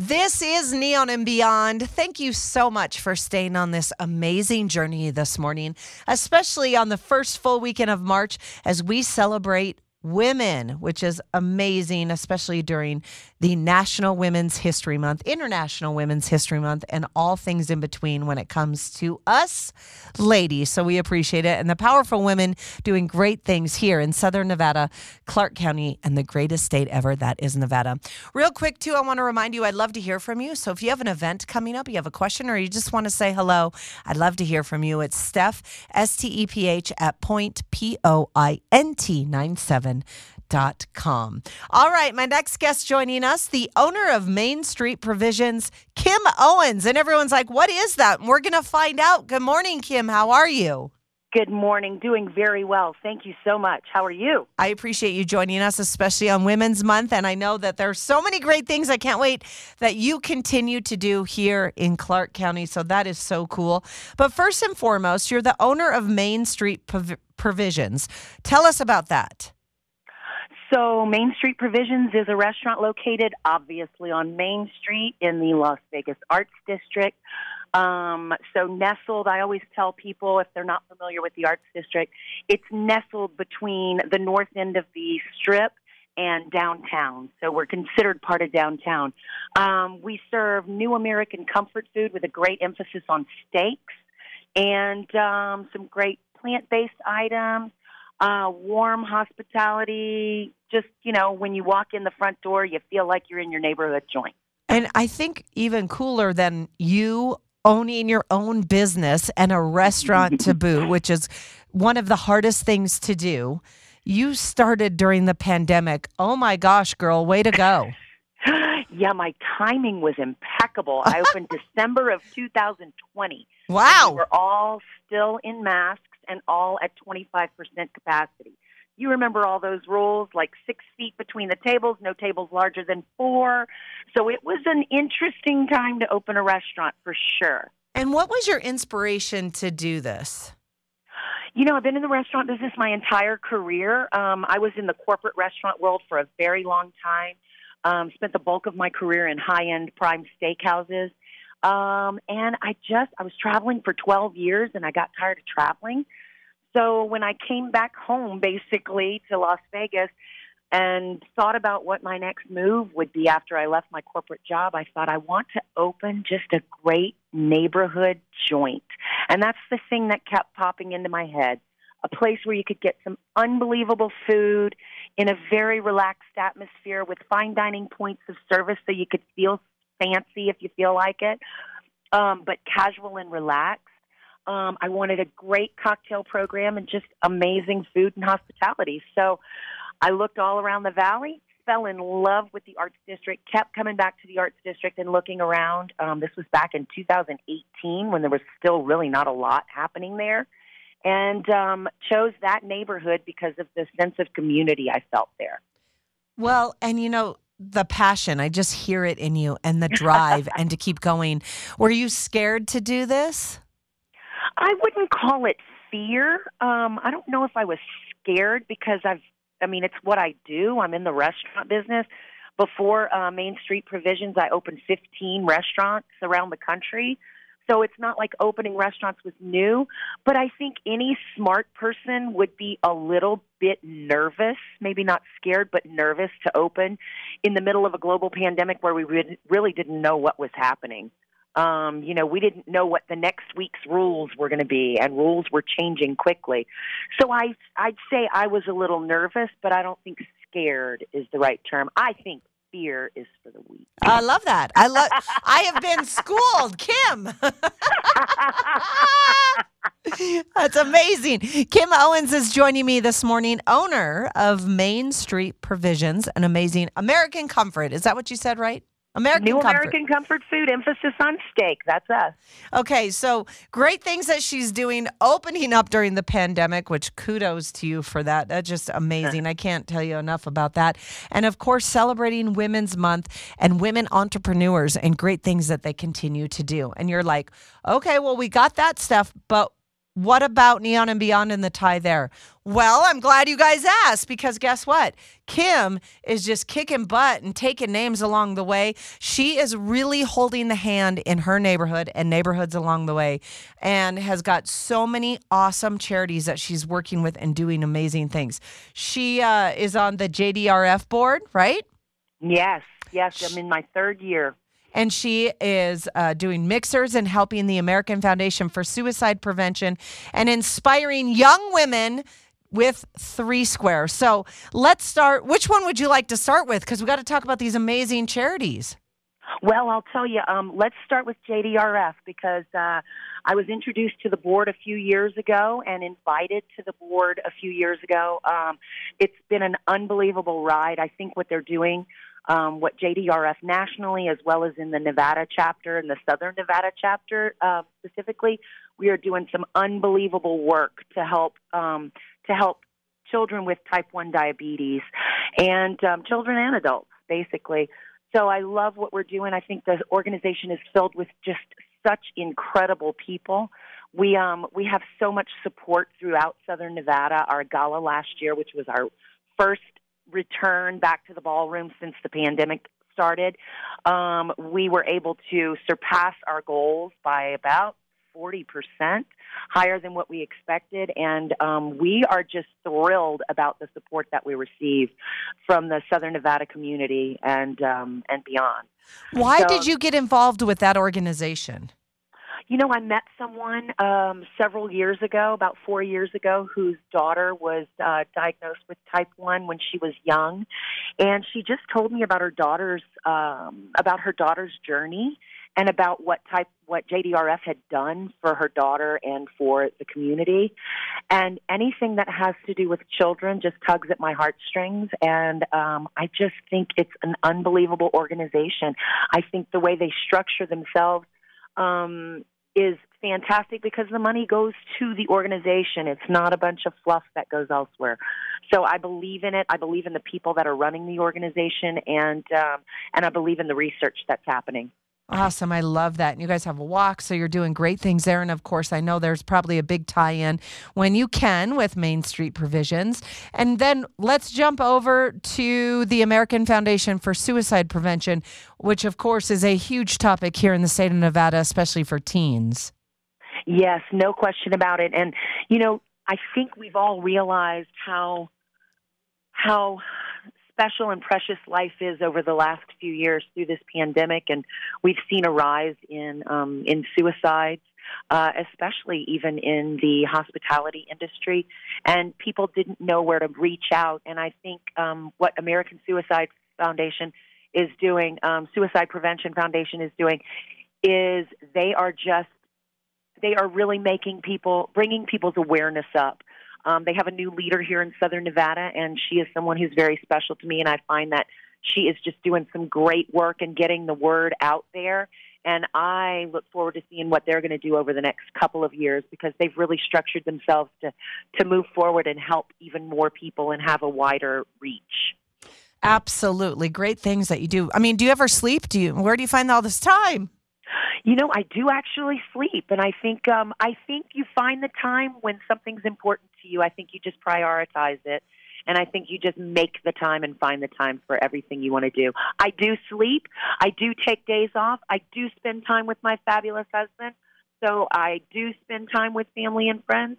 This is Neon and Beyond. Thank you so much for staying on this amazing journey this morning, especially on the first full weekend of March as we celebrate women, which is amazing, especially during the National Women's History Month, International Women's History Month, and all things in between when it comes to us ladies. So we appreciate it. And the powerful women doing great things here in Southern Nevada, Clark County, and the greatest state ever that is Nevada. Real quick, too, I want to remind you I'd love to hear from you. So if you have an event coming up, you have a question, or you just want to say hello, I'd love to hear from you. It's Steph, S T E P H, at point, P O I N T 97 com. All right, my next guest joining us, the owner of Main Street Provisions, Kim Owens. And everyone's like, what is that? And we're going to find out. Good morning, Kim. How are you? Good morning. Doing very well. Thank you so much. How are you? I appreciate you joining us, especially on Women's Month. And I know that there's so many great things I can't wait that you continue to do here in Clark County. So that is so cool. But first and foremost, you're the owner of Main Street Prov- Provisions. Tell us about that. So, Main Street Provisions is a restaurant located obviously on Main Street in the Las Vegas Arts District. Um, so, nestled, I always tell people if they're not familiar with the Arts District, it's nestled between the north end of the strip and downtown. So, we're considered part of downtown. Um, we serve new American comfort food with a great emphasis on steaks and um, some great plant based items uh, warm hospitality. Just, you know, when you walk in the front door, you feel like you're in your neighborhood joint. And I think even cooler than you owning your own business and a restaurant to boot, which is one of the hardest things to do. You started during the pandemic. Oh my gosh, girl, way to go. yeah, my timing was impeccable. I opened December of 2020. Wow. We were all still in masks and all at 25% capacity. You remember all those rules, like six feet between the tables, no tables larger than four. So it was an interesting time to open a restaurant for sure. And what was your inspiration to do this? You know, I've been in the restaurant business my entire career. Um, I was in the corporate restaurant world for a very long time. Um, spent the bulk of my career in high end prime steakhouses. Um, and I just, I was traveling for 12 years and I got tired of traveling. So when I came back home, basically to Las Vegas, and thought about what my next move would be after I left my corporate job, I thought I want to open just a great neighborhood joint. And that's the thing that kept popping into my head. A place where you could get some unbelievable food in a very relaxed atmosphere with fine dining points of service so you could feel fancy if you feel like it, um, but casual and relaxed. Um, I wanted a great cocktail program and just amazing food and hospitality. So I looked all around the valley, fell in love with the Arts District, kept coming back to the Arts District and looking around. Um, this was back in 2018 when there was still really not a lot happening there. And um, chose that neighborhood because of the sense of community I felt there. Well, and you know, the passion. I just hear it in you and the drive and to keep going. Were you scared to do this? I wouldn't call it fear. Um, I don't know if I was scared because I've, I mean, it's what I do. I'm in the restaurant business. Before uh, Main Street Provisions, I opened 15 restaurants around the country. So it's not like opening restaurants was new, but I think any smart person would be a little bit nervous, maybe not scared, but nervous to open in the middle of a global pandemic where we really didn't know what was happening. Um, you know, we didn't know what the next week's rules were going to be, and rules were changing quickly. So I, I'd say I was a little nervous, but I don't think scared is the right term. I think fear is for the weak. I love that. I love. I have been schooled, Kim. That's amazing. Kim Owens is joining me this morning, owner of Main Street Provisions, an amazing American Comfort. Is that what you said, right? American New comfort. American comfort food, emphasis on steak. That's us. Okay, so great things that she's doing, opening up during the pandemic, which kudos to you for that. That's just amazing. I can't tell you enough about that. And of course, celebrating Women's Month and women entrepreneurs and great things that they continue to do. And you're like, okay, well, we got that stuff, but What about Neon and Beyond and the tie there? Well, I'm glad you guys asked because guess what? Kim is just kicking butt and taking names along the way. She is really holding the hand in her neighborhood and neighborhoods along the way and has got so many awesome charities that she's working with and doing amazing things. She uh, is on the JDRF board, right? Yes, yes. I'm in my third year and she is uh, doing mixers and helping the American Foundation for Suicide Prevention and inspiring young women with Three Square. So let's start. Which one would you like to start with? Because we got to talk about these amazing charities. Well, I'll tell you. Um, let's start with JDRF because uh, I was introduced to the board a few years ago and invited to the board a few years ago. Um, it's been an unbelievable ride. I think what they're doing um, what JDRF nationally, as well as in the Nevada chapter and the Southern Nevada chapter uh, specifically, we are doing some unbelievable work to help um, to help children with type one diabetes and um, children and adults, basically. So I love what we're doing. I think the organization is filled with just such incredible people. We um we have so much support throughout Southern Nevada. Our gala last year, which was our first return back to the ballroom since the pandemic started. Um, we were able to surpass our goals by about 40% higher than what we expected. And um, we are just thrilled about the support that we received from the Southern Nevada community and, um, and beyond. Why so, did you get involved with that organization? You know, I met someone um, several years ago, about four years ago, whose daughter was uh, diagnosed with type one when she was young, and she just told me about her daughter's um, about her daughter's journey and about what type what JDRF had done for her daughter and for the community. And anything that has to do with children just tugs at my heartstrings. And um, I just think it's an unbelievable organization. I think the way they structure themselves um, is fantastic because the money goes to the organization. It's not a bunch of fluff that goes elsewhere. So I believe in it. I believe in the people that are running the organization, and um, and I believe in the research that's happening. Awesome. I love that. And you guys have a walk, so you're doing great things there. And of course, I know there's probably a big tie in when you can with Main Street Provisions. And then let's jump over to the American Foundation for Suicide Prevention, which of course is a huge topic here in the state of Nevada, especially for teens. Yes, no question about it. And, you know, I think we've all realized how how special and precious life is over the last few years through this pandemic, and we've seen a rise in um, in suicides, uh, especially even in the hospitality industry. And people didn't know where to reach out. And I think um, what American Suicide Foundation is doing, um, Suicide Prevention Foundation is doing, is they are just they are really making people bringing people's awareness up um, they have a new leader here in Southern Nevada, and she is someone who's very special to me. And I find that she is just doing some great work and getting the word out there. And I look forward to seeing what they're going to do over the next couple of years because they've really structured themselves to to move forward and help even more people and have a wider reach. Absolutely, great things that you do. I mean, do you ever sleep? Do you? Where do you find all this time? You know, I do actually sleep, and I think um, I think you find the time when something's important to you. I think you just prioritize it, and I think you just make the time and find the time for everything you want to do. I do sleep. I do take days off. I do spend time with my fabulous husband. So I do spend time with family and friends.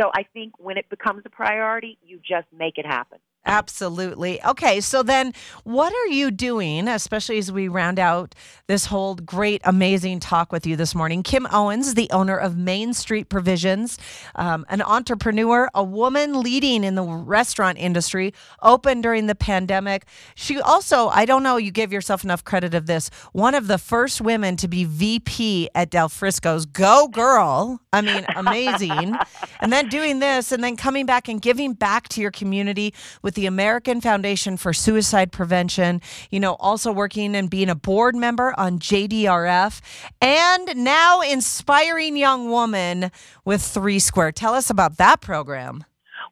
So I think when it becomes a priority, you just make it happen. Absolutely. Okay, so then what are you doing, especially as we round out this whole great, amazing talk with you this morning? Kim Owens, the owner of Main Street Provisions, um, an entrepreneur, a woman leading in the restaurant industry, open during the pandemic. She also, I don't know, you give yourself enough credit of this, one of the first women to be VP at Del Frisco's. Go, girl. I mean, amazing. and then doing this and then coming back and giving back to your community with with the American Foundation for Suicide Prevention, you know, also working and being a board member on JDRF, and now inspiring young woman with Three Square. Tell us about that program.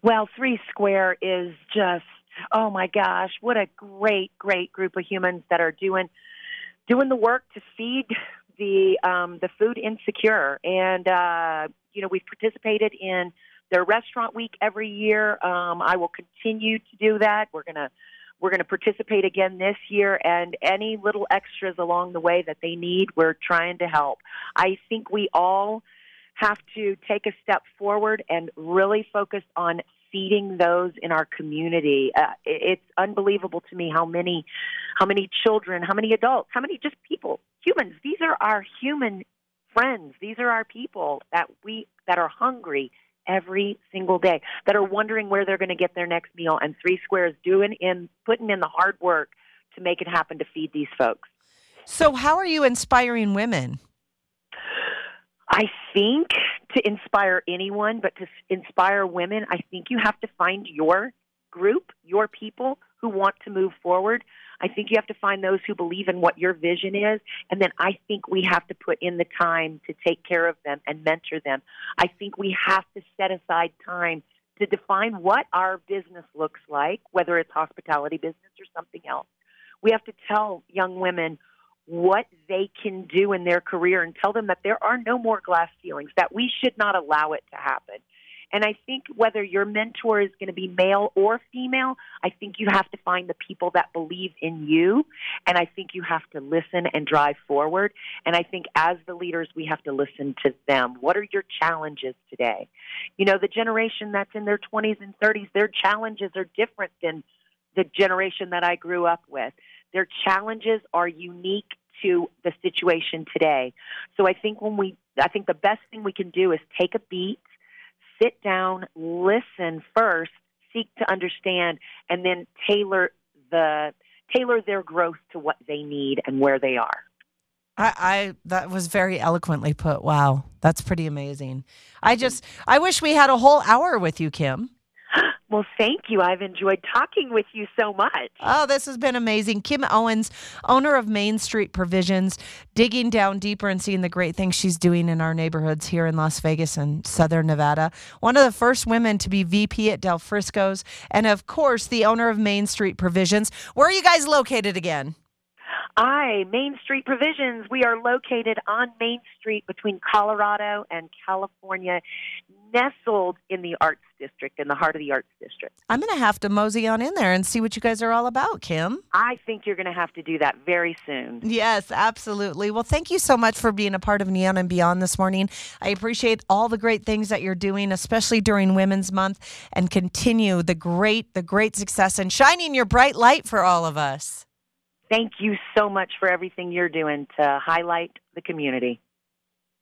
Well, Three Square is just, oh my gosh, what a great, great group of humans that are doing doing the work to feed the um, the food insecure and uh, you know, we've participated in their restaurant week every year. Um, I will continue to do that. We're gonna we're to participate again this year, and any little extras along the way that they need, we're trying to help. I think we all have to take a step forward and really focus on feeding those in our community. Uh, it's unbelievable to me how many, how many children, how many adults, how many just people, humans. These are our human friends. These are our people that we that are hungry every single day that are wondering where they're going to get their next meal and Three Square's doing in putting in the hard work to make it happen to feed these folks. So how are you inspiring women? I think to inspire anyone but to inspire women i think you have to find your group your people who want to move forward I think you have to find those who believe in what your vision is. And then I think we have to put in the time to take care of them and mentor them. I think we have to set aside time to define what our business looks like, whether it's hospitality business or something else. We have to tell young women what they can do in their career and tell them that there are no more glass ceilings, that we should not allow it to happen. And I think whether your mentor is going to be male or female, I think you have to find the people that believe in you. And I think you have to listen and drive forward. And I think as the leaders, we have to listen to them. What are your challenges today? You know, the generation that's in their 20s and 30s, their challenges are different than the generation that I grew up with. Their challenges are unique to the situation today. So I think when we, I think the best thing we can do is take a beat sit down, listen first, seek to understand, and then tailor the tailor their growth to what they need and where they are. I, I, that was very eloquently put. Wow, that's pretty amazing. I just I wish we had a whole hour with you, Kim. Well, thank you. I've enjoyed talking with you so much. Oh, this has been amazing. Kim Owens, owner of Main Street Provisions, digging down deeper and seeing the great things she's doing in our neighborhoods here in Las Vegas and Southern Nevada. One of the first women to be VP at Del Frisco's, and of course, the owner of Main Street Provisions. Where are you guys located again? Hi, Main Street Provisions. We are located on Main Street between Colorado and California, nestled in the Arts District, in the heart of the Arts District. I'm going to have to mosey on in there and see what you guys are all about, Kim. I think you're going to have to do that very soon. Yes, absolutely. Well, thank you so much for being a part of Neon and Beyond this morning. I appreciate all the great things that you're doing, especially during Women's Month, and continue the great, the great success and shining your bright light for all of us. Thank you so much for everything you're doing to highlight the community.